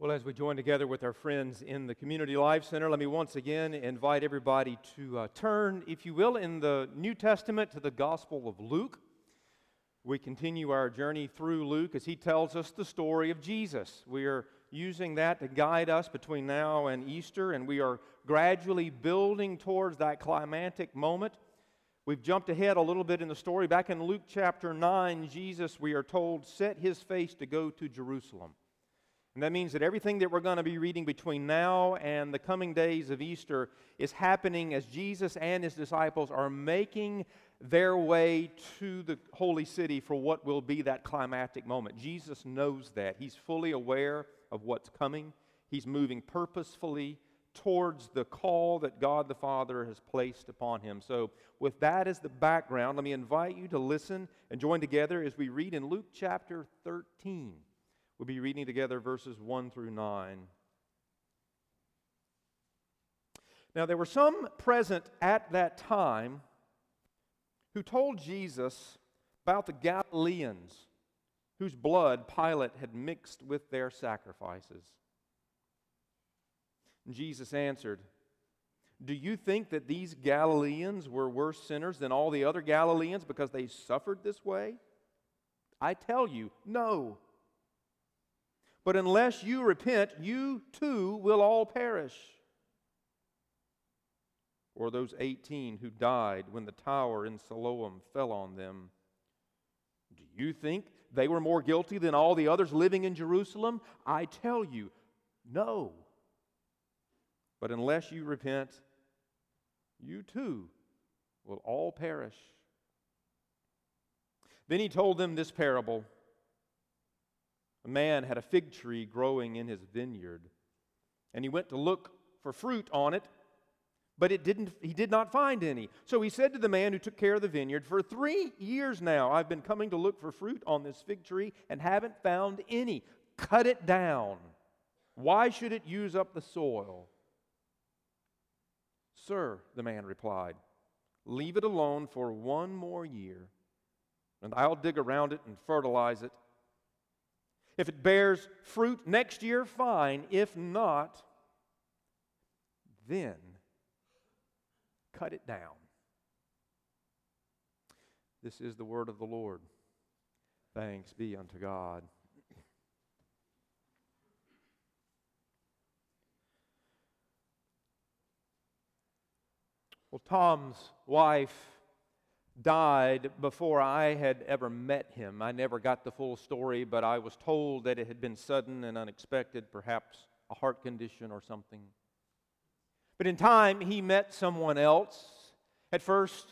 Well, as we join together with our friends in the Community Life Center, let me once again invite everybody to uh, turn, if you will, in the New Testament to the Gospel of Luke. We continue our journey through Luke as he tells us the story of Jesus. We are using that to guide us between now and Easter, and we are gradually building towards that climactic moment. We've jumped ahead a little bit in the story. Back in Luke chapter 9, Jesus, we are told, set his face to go to Jerusalem. And that means that everything that we're going to be reading between now and the coming days of Easter is happening as Jesus and his disciples are making their way to the holy city for what will be that climactic moment. Jesus knows that. He's fully aware of what's coming. He's moving purposefully towards the call that God the Father has placed upon him. So, with that as the background, let me invite you to listen and join together as we read in Luke chapter 13. We'll be reading together verses 1 through 9. Now, there were some present at that time who told Jesus about the Galileans whose blood Pilate had mixed with their sacrifices. Jesus answered, Do you think that these Galileans were worse sinners than all the other Galileans because they suffered this way? I tell you, no. But unless you repent, you too will all perish. Or those 18 who died when the tower in Siloam fell on them. Do you think they were more guilty than all the others living in Jerusalem? I tell you, no. But unless you repent, you too will all perish. Then he told them this parable. A man had a fig tree growing in his vineyard, and he went to look for fruit on it, but it didn't, he did not find any. So he said to the man who took care of the vineyard, For three years now I've been coming to look for fruit on this fig tree and haven't found any. Cut it down. Why should it use up the soil? Sir, the man replied, Leave it alone for one more year, and I'll dig around it and fertilize it if it bears fruit next year, fine. If not, then cut it down. This is the word of the Lord. Thanks be unto God. Well, Tom's wife died before I had ever met him. I never got the full story, but I was told that it had been sudden and unexpected, perhaps a heart condition or something. But in time, he met someone else. At first,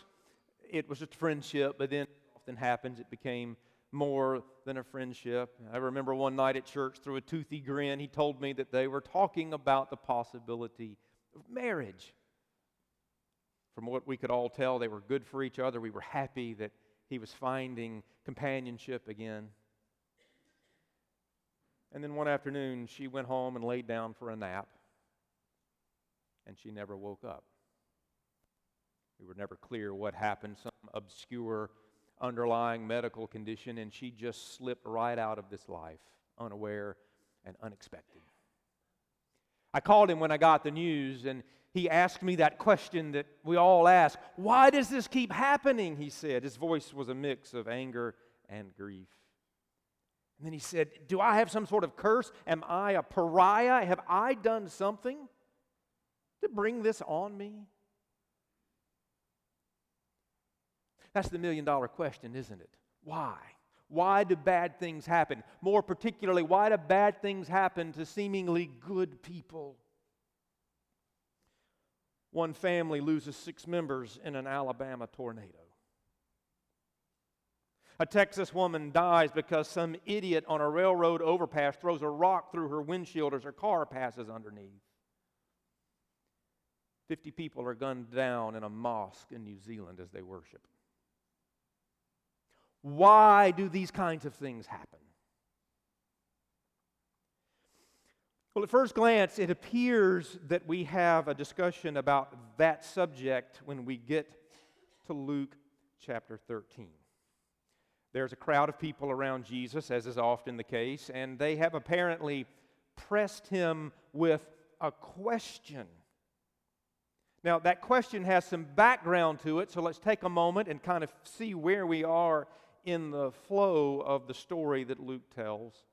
it was just a friendship, but then often happens, it became more than a friendship. I remember one night at church, through a toothy grin, he told me that they were talking about the possibility of marriage. From what we could all tell, they were good for each other. We were happy that he was finding companionship again. And then one afternoon, she went home and laid down for a nap, and she never woke up. We were never clear what happened, some obscure underlying medical condition, and she just slipped right out of this life, unaware and unexpected. I called him when I got the news, and he asked me that question that we all ask Why does this keep happening? He said. His voice was a mix of anger and grief. And then he said, Do I have some sort of curse? Am I a pariah? Have I done something to bring this on me? That's the million dollar question, isn't it? Why? Why do bad things happen? More particularly, why do bad things happen to seemingly good people? One family loses six members in an Alabama tornado. A Texas woman dies because some idiot on a railroad overpass throws a rock through her windshield as her car passes underneath. 50 people are gunned down in a mosque in New Zealand as they worship. Why do these kinds of things happen? Well, at first glance, it appears that we have a discussion about that subject when we get to Luke chapter 13. There's a crowd of people around Jesus, as is often the case, and they have apparently pressed him with a question. Now, that question has some background to it, so let's take a moment and kind of see where we are in the flow of the story that Luke tells.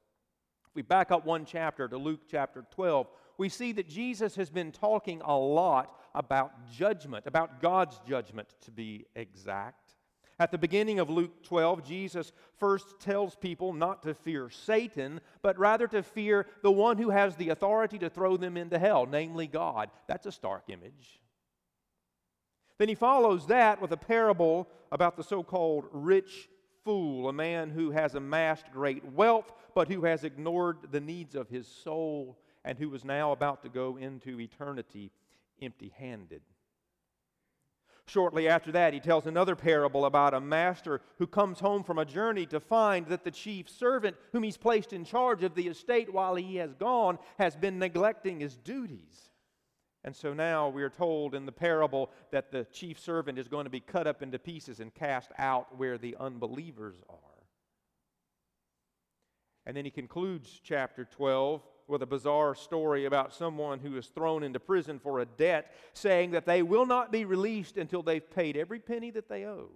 We back up one chapter to Luke chapter 12, we see that Jesus has been talking a lot about judgment, about God's judgment to be exact. At the beginning of Luke 12, Jesus first tells people not to fear Satan, but rather to fear the one who has the authority to throw them into hell, namely God. That's a stark image. Then he follows that with a parable about the so called rich fool, a man who has amassed great wealth, but who has ignored the needs of his soul and who is now about to go into eternity empty handed. Shortly after that, he tells another parable about a master who comes home from a journey to find that the chief servant, whom he's placed in charge of the estate while he has gone, has been neglecting his duties. And so now we are told in the parable that the chief servant is going to be cut up into pieces and cast out where the unbelievers are. And then he concludes chapter 12 with a bizarre story about someone who is thrown into prison for a debt, saying that they will not be released until they've paid every penny that they owe.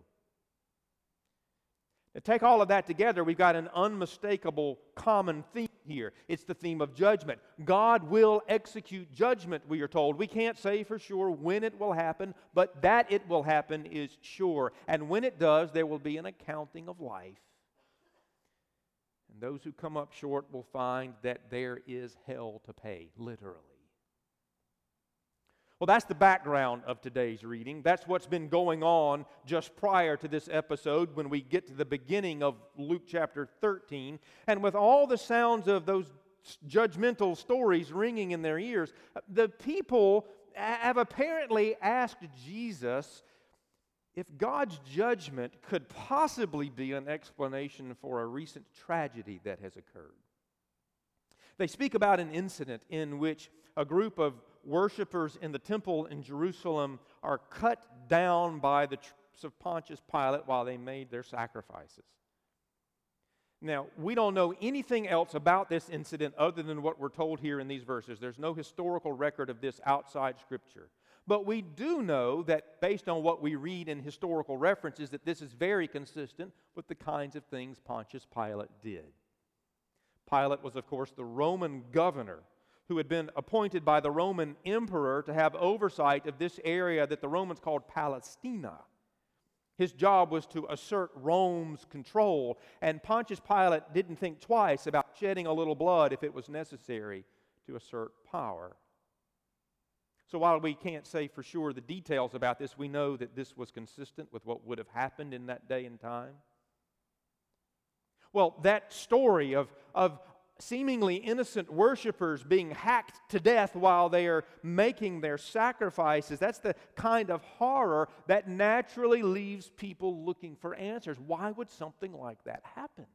Now, take all of that together, we've got an unmistakable common theme here. It's the theme of judgment. God will execute judgment, we are told. We can't say for sure when it will happen, but that it will happen is sure. And when it does, there will be an accounting of life. And those who come up short will find that there is hell to pay, literally. Well, that's the background of today's reading. That's what's been going on just prior to this episode when we get to the beginning of Luke chapter 13. And with all the sounds of those judgmental stories ringing in their ears, the people have apparently asked Jesus if God's judgment could possibly be an explanation for a recent tragedy that has occurred. They speak about an incident in which a group of worshipers in the temple in Jerusalem are cut down by the troops of Pontius Pilate while they made their sacrifices. Now, we don't know anything else about this incident other than what we're told here in these verses. There's no historical record of this outside Scripture. But we do know that, based on what we read in historical references, that this is very consistent with the kinds of things Pontius Pilate did. Pilate was, of course, the Roman governor who had been appointed by the Roman emperor to have oversight of this area that the Romans called Palestina. His job was to assert Rome's control, and Pontius Pilate didn't think twice about shedding a little blood if it was necessary to assert power. So while we can't say for sure the details about this, we know that this was consistent with what would have happened in that day and time. Well, that story of, of seemingly innocent worshipers being hacked to death while they are making their sacrifices. That's the kind of horror that naturally leaves people looking for answers. Why would something like that happen?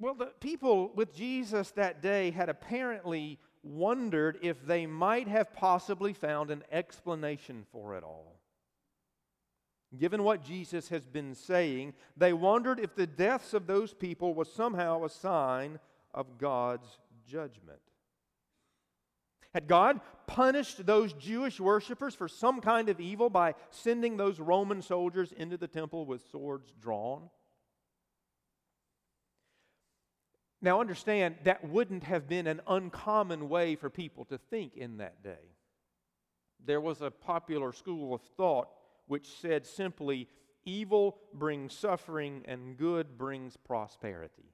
Well, the people with Jesus that day had apparently wondered if they might have possibly found an explanation for it all. Given what Jesus has been saying, they wondered if the deaths of those people was somehow a sign of God's judgment. Had God punished those Jewish worshippers for some kind of evil by sending those Roman soldiers into the temple with swords drawn? Now, understand, that wouldn't have been an uncommon way for people to think in that day. There was a popular school of thought which said simply, Evil brings suffering and good brings prosperity.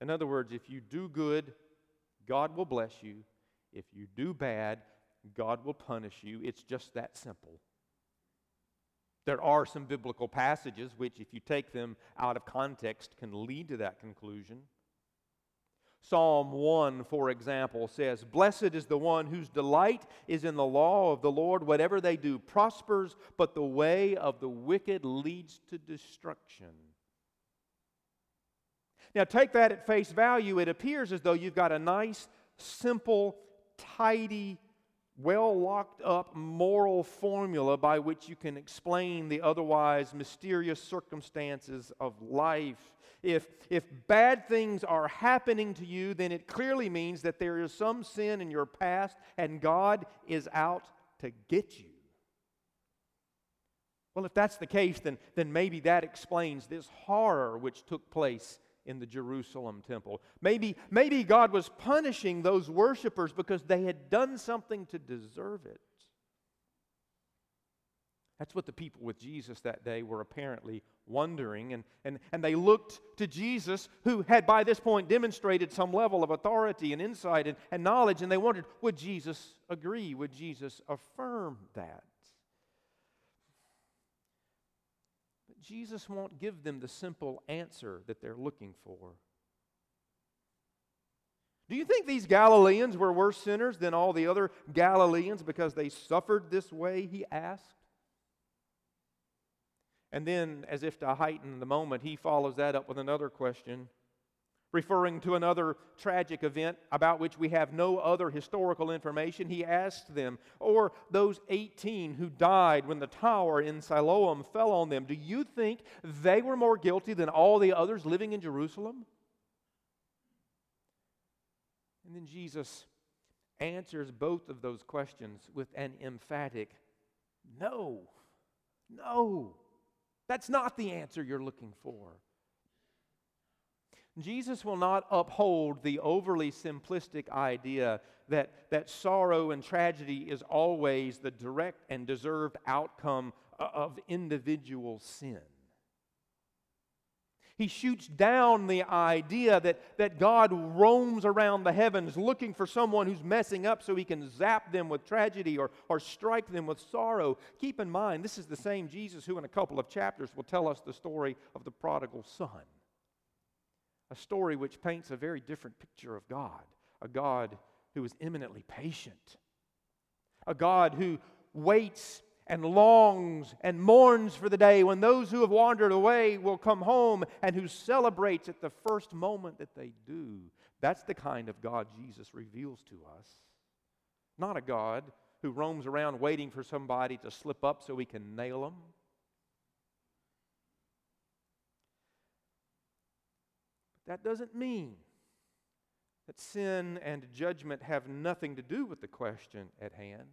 In other words, if you do good, God will bless you. If you do bad, God will punish you. It's just that simple. There are some biblical passages which, if you take them out of context, can lead to that conclusion. Psalm 1, for example, says, Blessed is the one whose delight is in the law of the Lord. Whatever they do prospers, but the way of the wicked leads to destruction. Now, take that at face value. It appears as though you've got a nice, simple, tidy well locked up moral formula by which you can explain the otherwise mysterious circumstances of life. If, if bad things are happening to you, then it clearly means that there is some sin in your past and God is out to get you. Well, if that's the case, then, then maybe that explains this horror which took place in the Jerusalem temple. Maybe, maybe God was punishing those worshipers because they had done something to deserve it. That's what the people with Jesus that day were apparently wondering. And, and, and they looked to Jesus, who had by this point demonstrated some level of authority and insight and, and knowledge, and they wondered would Jesus agree? Would Jesus affirm that? But Jesus won't give them the simple answer that they're looking for. Do you think these Galileans were worse sinners than all the other Galileans because they suffered this way? He asked. And then, as if to heighten the moment, he follows that up with another question referring to another tragic event about which we have no other historical information, he asked them, or those 18 who died when the tower in Siloam fell on them, do you think they were more guilty than all the others living in Jerusalem? And then Jesus answers both of those questions with an emphatic no. No. That's not the answer you're looking for. Jesus will not uphold the overly simplistic idea that, that sorrow and tragedy is always the direct and deserved outcome of individual sin. He shoots down the idea that, that God roams around the heavens looking for someone who's messing up so he can zap them with tragedy or, or strike them with sorrow. Keep in mind, this is the same Jesus who, in a couple of chapters, will tell us the story of the prodigal son. A story which paints a very different picture of God. A God who is eminently patient, a God who waits and longs and mourns for the day when those who have wandered away will come home and who celebrates at the first moment that they do. That's the kind of God Jesus reveals to us. Not a God who roams around waiting for somebody to slip up so he can nail them. But That doesn't mean that sin and judgment have nothing to do with the question at hand.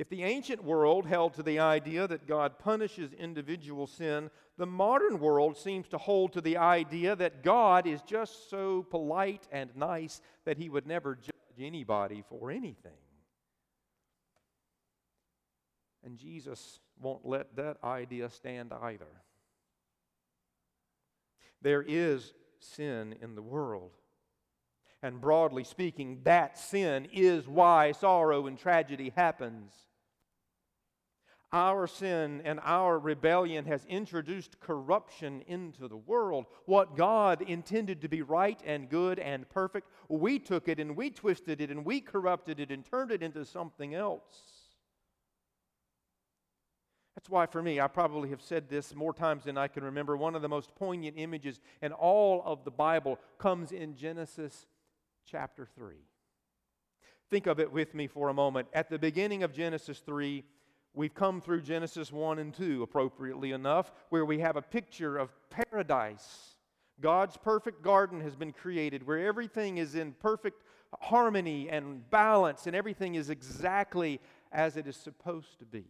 If the ancient world held to the idea that God punishes individual sin, the modern world seems to hold to the idea that God is just so polite and nice that he would never judge anybody for anything. And Jesus won't let that idea stand either. There is sin in the world. And broadly speaking, that sin is why sorrow and tragedy happens. Our sin and our rebellion has introduced corruption into the world. What God intended to be right and good and perfect, we took it and we twisted it and we corrupted it and turned it into something else. That's why, for me, I probably have said this more times than I can remember. One of the most poignant images in all of the Bible comes in Genesis chapter 3. Think of it with me for a moment. At the beginning of Genesis 3, we've come through Genesis 1 and 2, appropriately enough, where we have a picture of paradise. God's perfect garden has been created where everything is in perfect harmony and balance, and everything is exactly as it is supposed to be.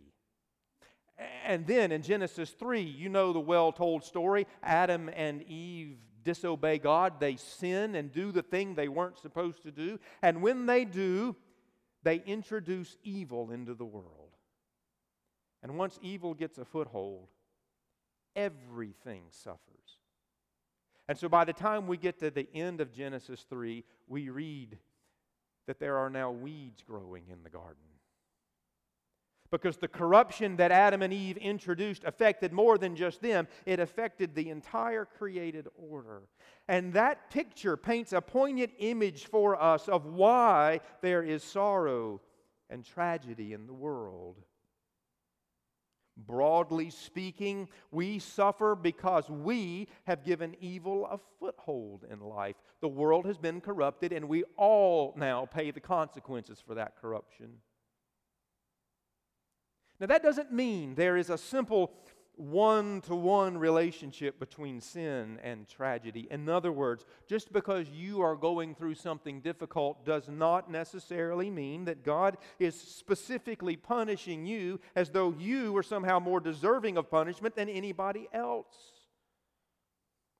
And then in Genesis 3, you know the well told story Adam and Eve disobey God, they sin and do the thing they weren't supposed to do. And when they do, they introduce evil into the world. And once evil gets a foothold, everything suffers. And so by the time we get to the end of Genesis 3, we read that there are now weeds growing in the garden because the corruption that Adam and Eve introduced affected more than just them, it affected the entire created order. And that picture paints a poignant image for us of why there is sorrow and tragedy in the world. Broadly speaking, we suffer because we have given evil a foothold in life. The world has been corrupted, and we all now pay the consequences for that corruption. Now, that doesn't mean there is a simple one to one relationship between sin and tragedy. In other words, just because you are going through something difficult does not necessarily mean that God is specifically punishing you as though you were somehow more deserving of punishment than anybody else.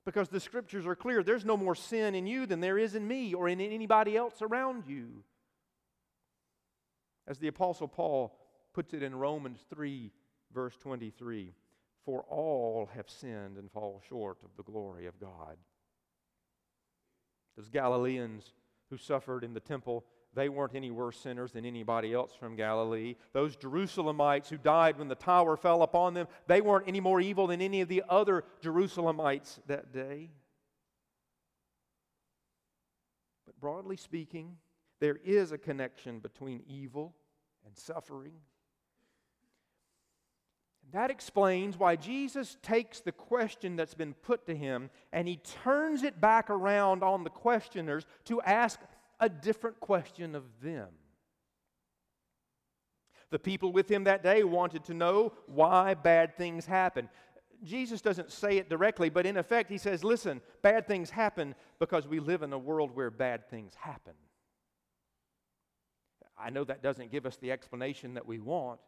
Because the scriptures are clear there's no more sin in you than there is in me or in anybody else around you. As the Apostle Paul puts it in Romans 3, verse 23 For all have sinned and fall short of the glory of God. Those Galileans who suffered in the temple, they weren't any worse sinners than anybody else from Galilee. Those Jerusalemites who died when the tower fell upon them, they weren't any more evil than any of the other Jerusalemites that day. But broadly speaking, there is a connection between evil and suffering that explains why Jesus takes the question that's been put to him and he turns it back around on the questioners to ask a different question of them. The people with him that day wanted to know why bad things happen. Jesus doesn't say it directly, but in effect, he says, Listen, bad things happen because we live in a world where bad things happen. I know that doesn't give us the explanation that we want,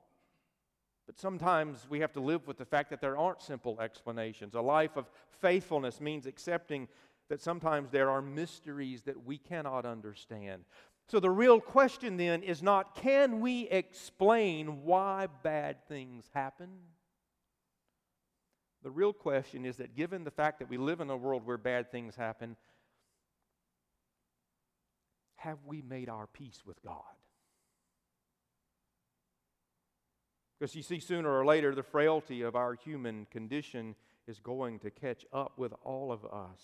but sometimes we have to live with the fact that there aren't simple explanations. A life of faithfulness means accepting that sometimes there are mysteries that we cannot understand. So the real question then is not can we explain why bad things happen? The real question is that given the fact that we live in a world where bad things happen, have we made our peace with God? Because you see, sooner or later, the frailty of our human condition is going to catch up with all of us.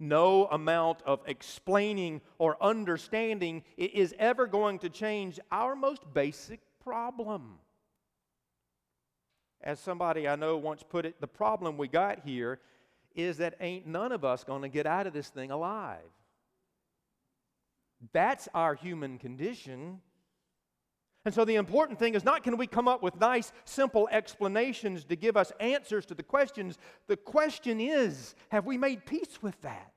No amount of explaining or understanding is ever going to change our most basic problem. As somebody I know once put it, the problem we got here is that ain't none of us going to get out of this thing alive. That's our human condition. And so the important thing is not can we come up with nice, simple explanations to give us answers to the questions. The question is have we made peace with that?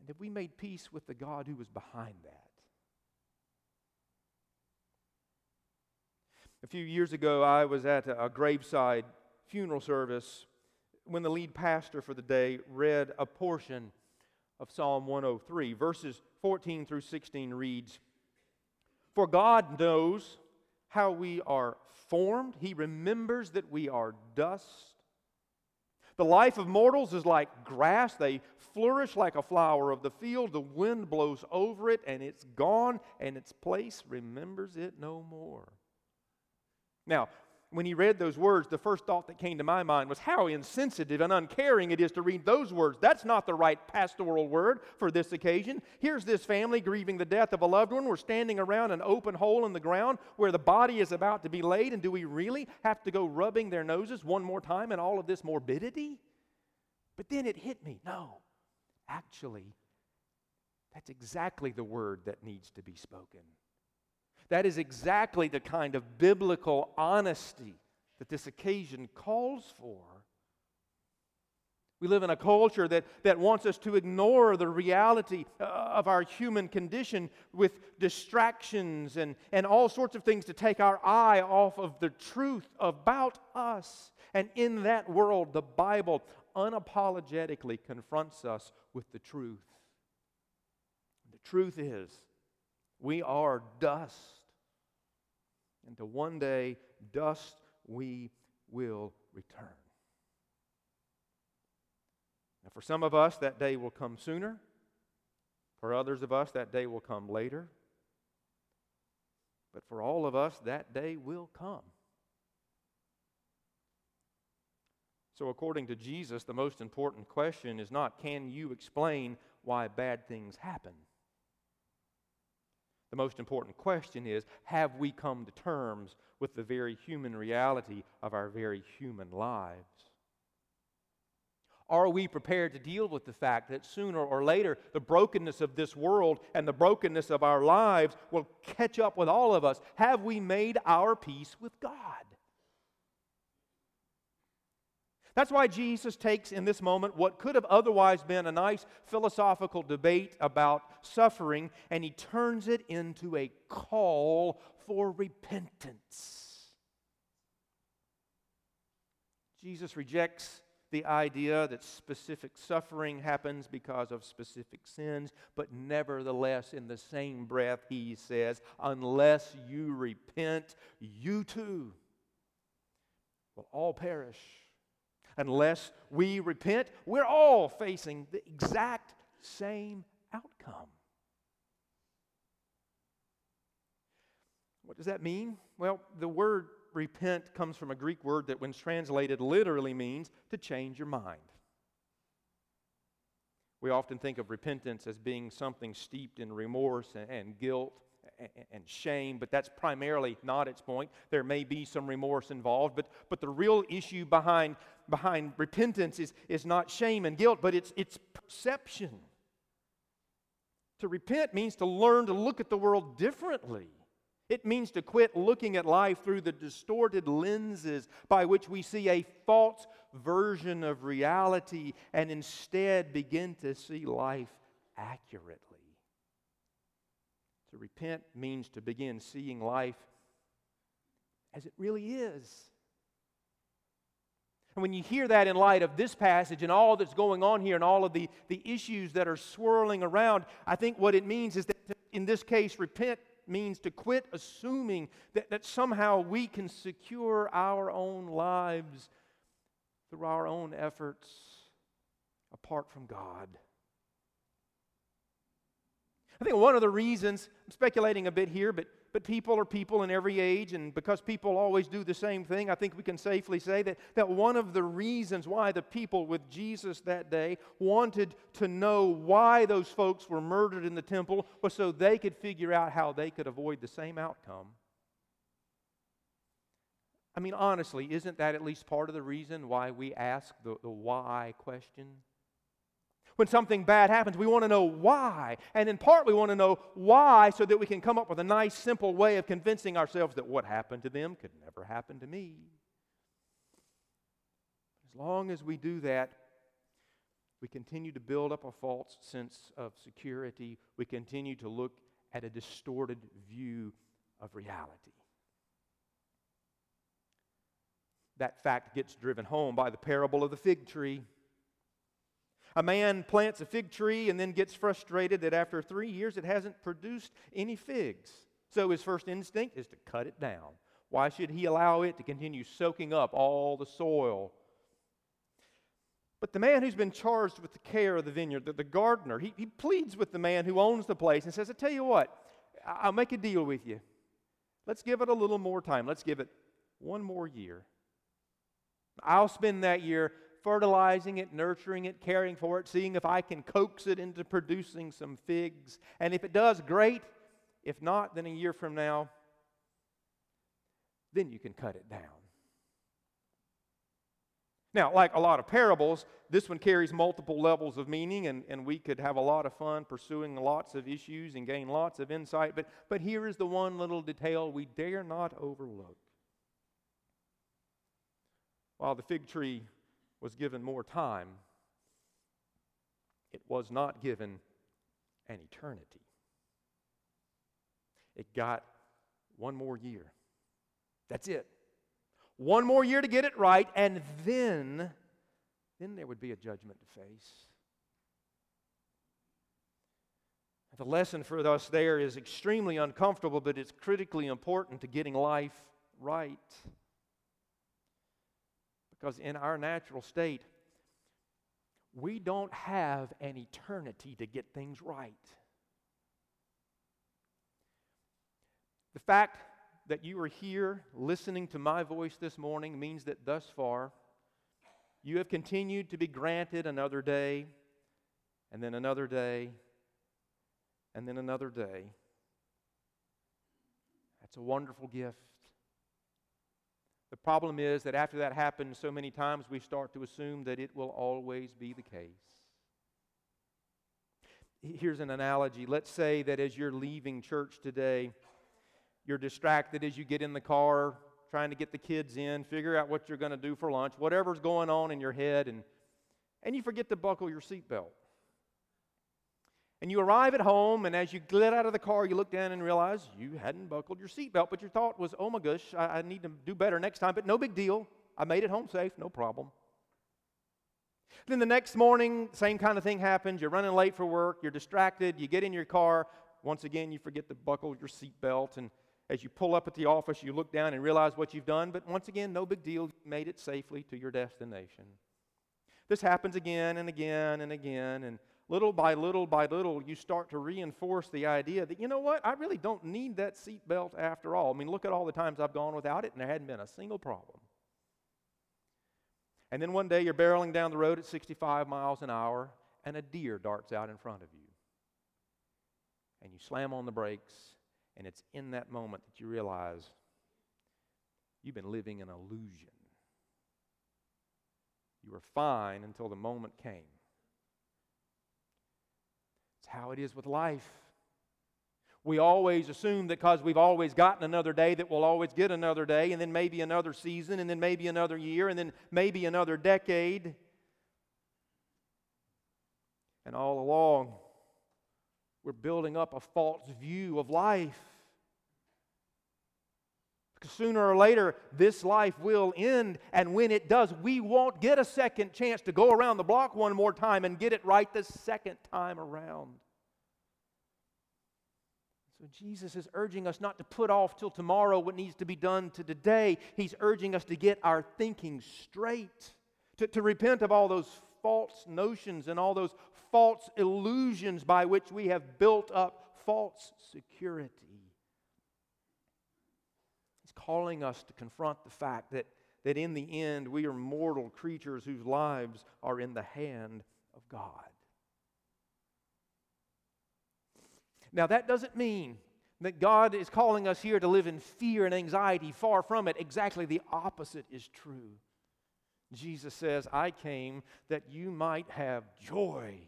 And have we made peace with the God who was behind that? A few years ago, I was at a graveside funeral service when the lead pastor for the day read a portion of Psalm 103. Verses 14 through 16 reads, for God knows how we are formed, He remembers that we are dust. The life of mortals is like grass. They flourish like a flower of the field. The wind blows over it, and it's gone, and its place remembers it no more. Now, when he read those words, the first thought that came to my mind was how insensitive and uncaring it is to read those words. That's not the right pastoral word for this occasion. Here's this family grieving the death of a loved one. We're standing around an open hole in the ground where the body is about to be laid, and do we really have to go rubbing their noses one more time in all of this morbidity? But then it hit me no, actually, that's exactly the word that needs to be spoken. That is exactly the kind of biblical honesty that this occasion calls for. We live in a culture that, that wants us to ignore the reality uh, of our human condition with distractions and, and all sorts of things to take our eye off of the truth about us. And in that world, the Bible unapologetically confronts us with the truth. The truth is, we are dust and to one day dust we will return. Now, for some of us, that day will come sooner. For others of us, that day will come later. But for all of us, that day will come. So, according to Jesus, the most important question is not can you explain why bad things happen? The most important question is have we come to terms with the very human reality of our very human lives? Are we prepared to deal with the fact that sooner or later the brokenness of this world and the brokenness of our lives will catch up with all of us? Have we made our peace with God? That's why Jesus takes in this moment what could have otherwise been a nice philosophical debate about suffering and he turns it into a call for repentance. Jesus rejects the idea that specific suffering happens because of specific sins, but nevertheless, in the same breath, he says, unless you repent, you too will all perish unless we repent, we're all facing the exact same outcome. What does that mean? Well, the word repent comes from a Greek word that, when translated, literally means to change your mind. We often think of repentance as being something steeped in remorse and, guilt and shame, but that's primarily not its point. There may be some remorse involved, but, but the real issue behind, behind repentance is, is not shame and guilt, but it's, it's perception. To repent means to learn to look at the world differently. It means to quit looking at life through the distorted lenses by which we see a false version of reality and instead begin to see life accurately. To repent means to begin seeing life as it really is. And when you hear that in light of this passage and all that's going on here and all of the, the issues that are swirling around, I think what it means is that in this case, repent means to quit assuming that, that somehow we can secure our own lives through our own efforts apart from God. I think one of the reasons, I'm speculating a bit here, but, but people are people in every age, and because people always do the same thing, I think we can safely say that, that one of the reasons why the people with Jesus that day wanted to know why those folks were murdered in the temple was so they could figure out how they could avoid the same outcome. I mean, honestly, isn't that at least part of the reason why we ask the, the why question? When something bad happens, we want to know why. And in part, we want to know why so that we can come up with a nice, simple way of convincing ourselves that what happened to them could never happen to me. As long as we do that, we continue to build up a false sense of security. We continue to look at a distorted view of reality. That fact gets driven home by the parable of the fig tree. A man plants a fig tree and then gets frustrated that after three years it hasn't produced any figs. So his first instinct is to cut it down. Why should he allow it to continue soaking up all the soil? But the man who's been charged with the care of the vineyard, the, the gardener, he, he pleads with the man who owns the place and says, I tell you what, I'll make a deal with you. Let's give it a little more time. Let's give it one more year. I'll spend that year fertilizing it, nurturing it, caring for it, seeing if I can coax it into producing some figs. And if it does, great. If not, then a year from now, then you can cut it down. Now, like a lot of parables, this one carries multiple levels of meaning, and, and we could have a lot of fun pursuing lots of issues and gain lots of insight. But, but here is the one little detail we dare not overlook. While the fig tree was given more time, it was not given an eternity. It got one more year. That's it. One more year to get it right, and then, then there would be a judgment to face. The lesson for us there is extremely uncomfortable, but it's critically important to getting life right. Because in our natural state, we don't have an eternity to get things right. The fact that you are here listening to my voice this morning means that thus far, you have continued to be granted another day, and then another day, and then another day. That's a wonderful gift. The problem is that after that happens so many times, we start to assume that it will always be the case. Here's an analogy. Let's say that as you're leaving church today, you're distracted as you get in the car, trying to get the kids in, figure out what you're going to do for lunch, whatever's going on in your head, and, and you forget to buckle your seatbelt. And you arrive at home, and as you get out of the car, you look down and realize you hadn't buckled your seatbelt, but your thought was, oh my gosh, I, I need to do better next time, but no big deal. I made it home safe, no problem. Then the next morning, same kind of thing happens. You're running late for work, you're distracted, you get in your car. Once again, you forget to buckle your seatbelt, and as you pull up at the office, you look down and realize what you've done, but once again, no big deal. You made it safely to your destination. This happens again and again and again, and little by little by little, you start to reinforce the idea that, you know what, I really don't need that seatbelt after all. I mean, look at all the times I've gone without it, and there hadn't been a single problem. And then one day you're barreling down the road at 65 miles an hour, and a deer darts out in front of you. And you slam on the brakes and it's in that moment that you realize you've been living an illusion. You were fine until the moment came. It's how it is with life. We always assume that because we've always gotten another day, that we'll always get another day, and then maybe another season, and then maybe another year, and then maybe another decade. And all along, we're building up a false view of life. Sooner or later, this life will end, and when it does, we won't get a second chance to go around the block one more time and get it right the second time around. So, Jesus is urging us not to put off till tomorrow what needs to be done to today. He's urging us to get our thinking straight, to, to repent of all those false notions and all those false illusions by which we have built up false security calling us to confront the fact that, that in the end we are mortal creatures whose lives are in the hand of God. Now, that doesn't mean that God is calling us here to live in fear and anxiety. Far from it. Exactly the opposite is true. Jesus says, I came that you might have joy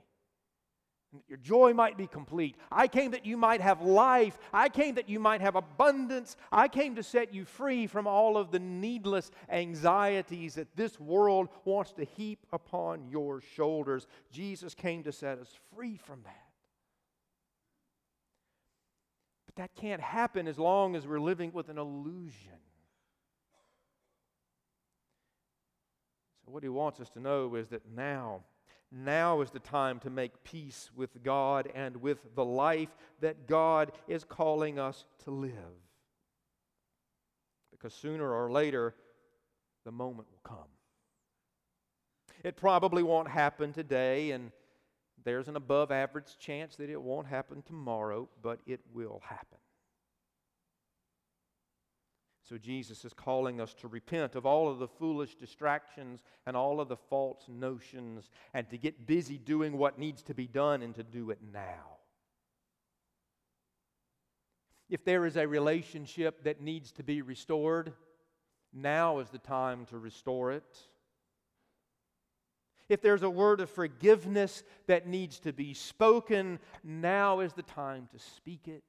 that your joy might be complete. I came that you might have life. I came that you might have abundance. I came to set you free from all of the needless anxieties that this world wants to heap upon your shoulders. Jesus came to set us free from that. But that can't happen as long as we're living with an illusion. So, what he wants us to know is that now, now is the time to make peace with God and with the life that God is calling us to live. Because sooner or later, the moment will come. It probably won't happen today, and there's an above average chance that it won't happen tomorrow, but it will happen. So Jesus is calling us to repent of all of the foolish distractions and all of the false notions and to get busy doing what needs to be done and to do it now. If there is a relationship that needs to be restored, now is the time to restore it. If there's a word of forgiveness that needs to be spoken, now is the time to speak it.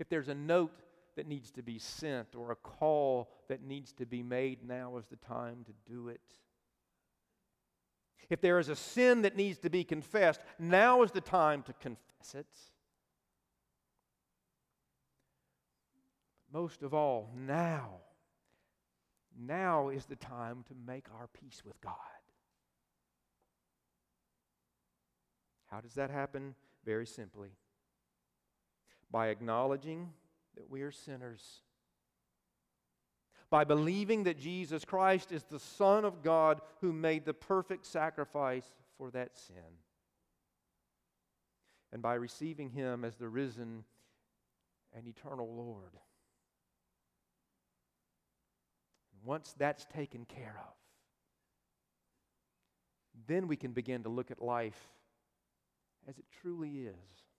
If there's a note that needs to be sent or a call that needs to be made, now is the time to do it. If there is a sin that needs to be confessed, now is the time to confess it. Most of all, now, now is the time to make our peace with God. How does that happen? Very simply by acknowledging that we are sinners. By believing that Jesus Christ is the Son of God who made the perfect sacrifice for that sin. And by receiving Him as the risen and eternal Lord. Once that's taken care of, then we can begin to look at life as it truly is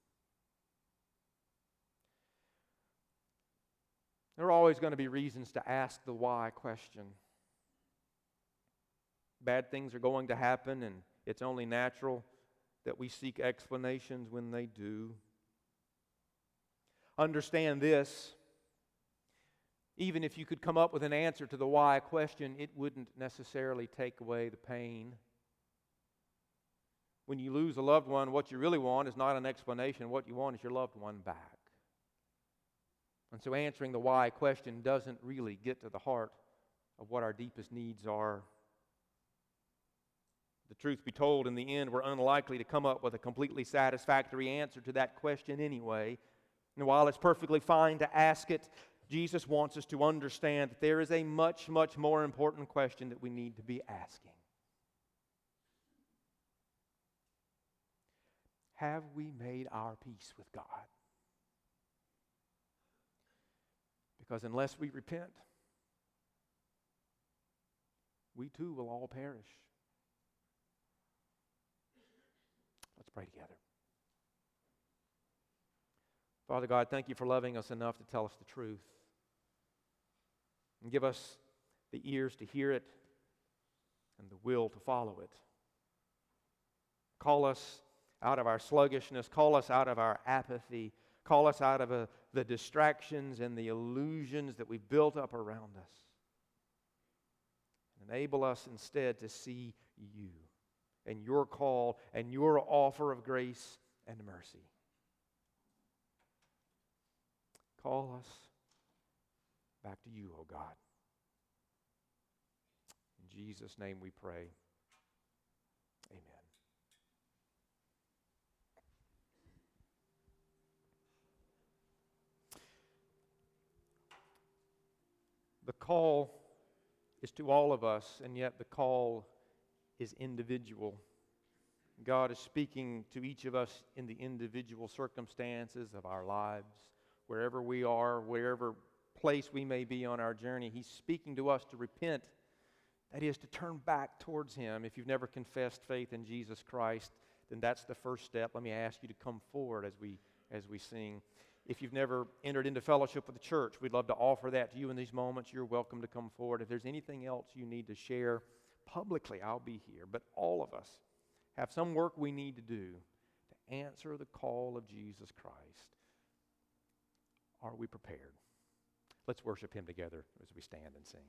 There are always going to be reasons to ask the why question. Bad things are going to happen, and it's only natural that we seek explanations when they do. Understand this even if you could come up with an answer to the why question, it wouldn't necessarily take away the pain. When you lose a loved one, what you really want is not an explanation. What you want is your loved one back. And so answering the why question doesn't really get to the heart of what our deepest needs are. The truth be told, in the end, we're unlikely to come up with a completely satisfactory answer to that question anyway. And while it's perfectly fine to ask it, Jesus wants us to understand that there is a much, much more important question that we need to be asking. Have we made our peace with God? Because unless we repent, we too will all perish. Let's pray together. Father God, thank you for loving us enough to tell us the truth. And give us the ears to hear it and the will to follow it. Call us out of our sluggishness, call us out of our apathy, call us out of uh, the distractions and the illusions that we've built up around us. Enable us instead to see you and your call and your offer of grace and mercy. Call us back to you, O oh God. In Jesus' name we pray. Amen. The call is to all of us, and yet the call is individual. God is speaking to each of us in the individual circumstances of our lives, wherever we are, wherever place we may be on our journey. He's speaking to us to repent, that is, to turn back towards Him. If you've never confessed faith in Jesus Christ, then that's the first step. Let me ask you to come forward as we, as we sing. If you've never entered into fellowship with the church, we'd love to offer that to you in these moments. You're welcome to come forward. If there's anything else you need to share publicly, I'll be here. But all of us have some work we need to do to answer the call of Jesus Christ. Are we prepared? Let's worship Him together as we stand and sing.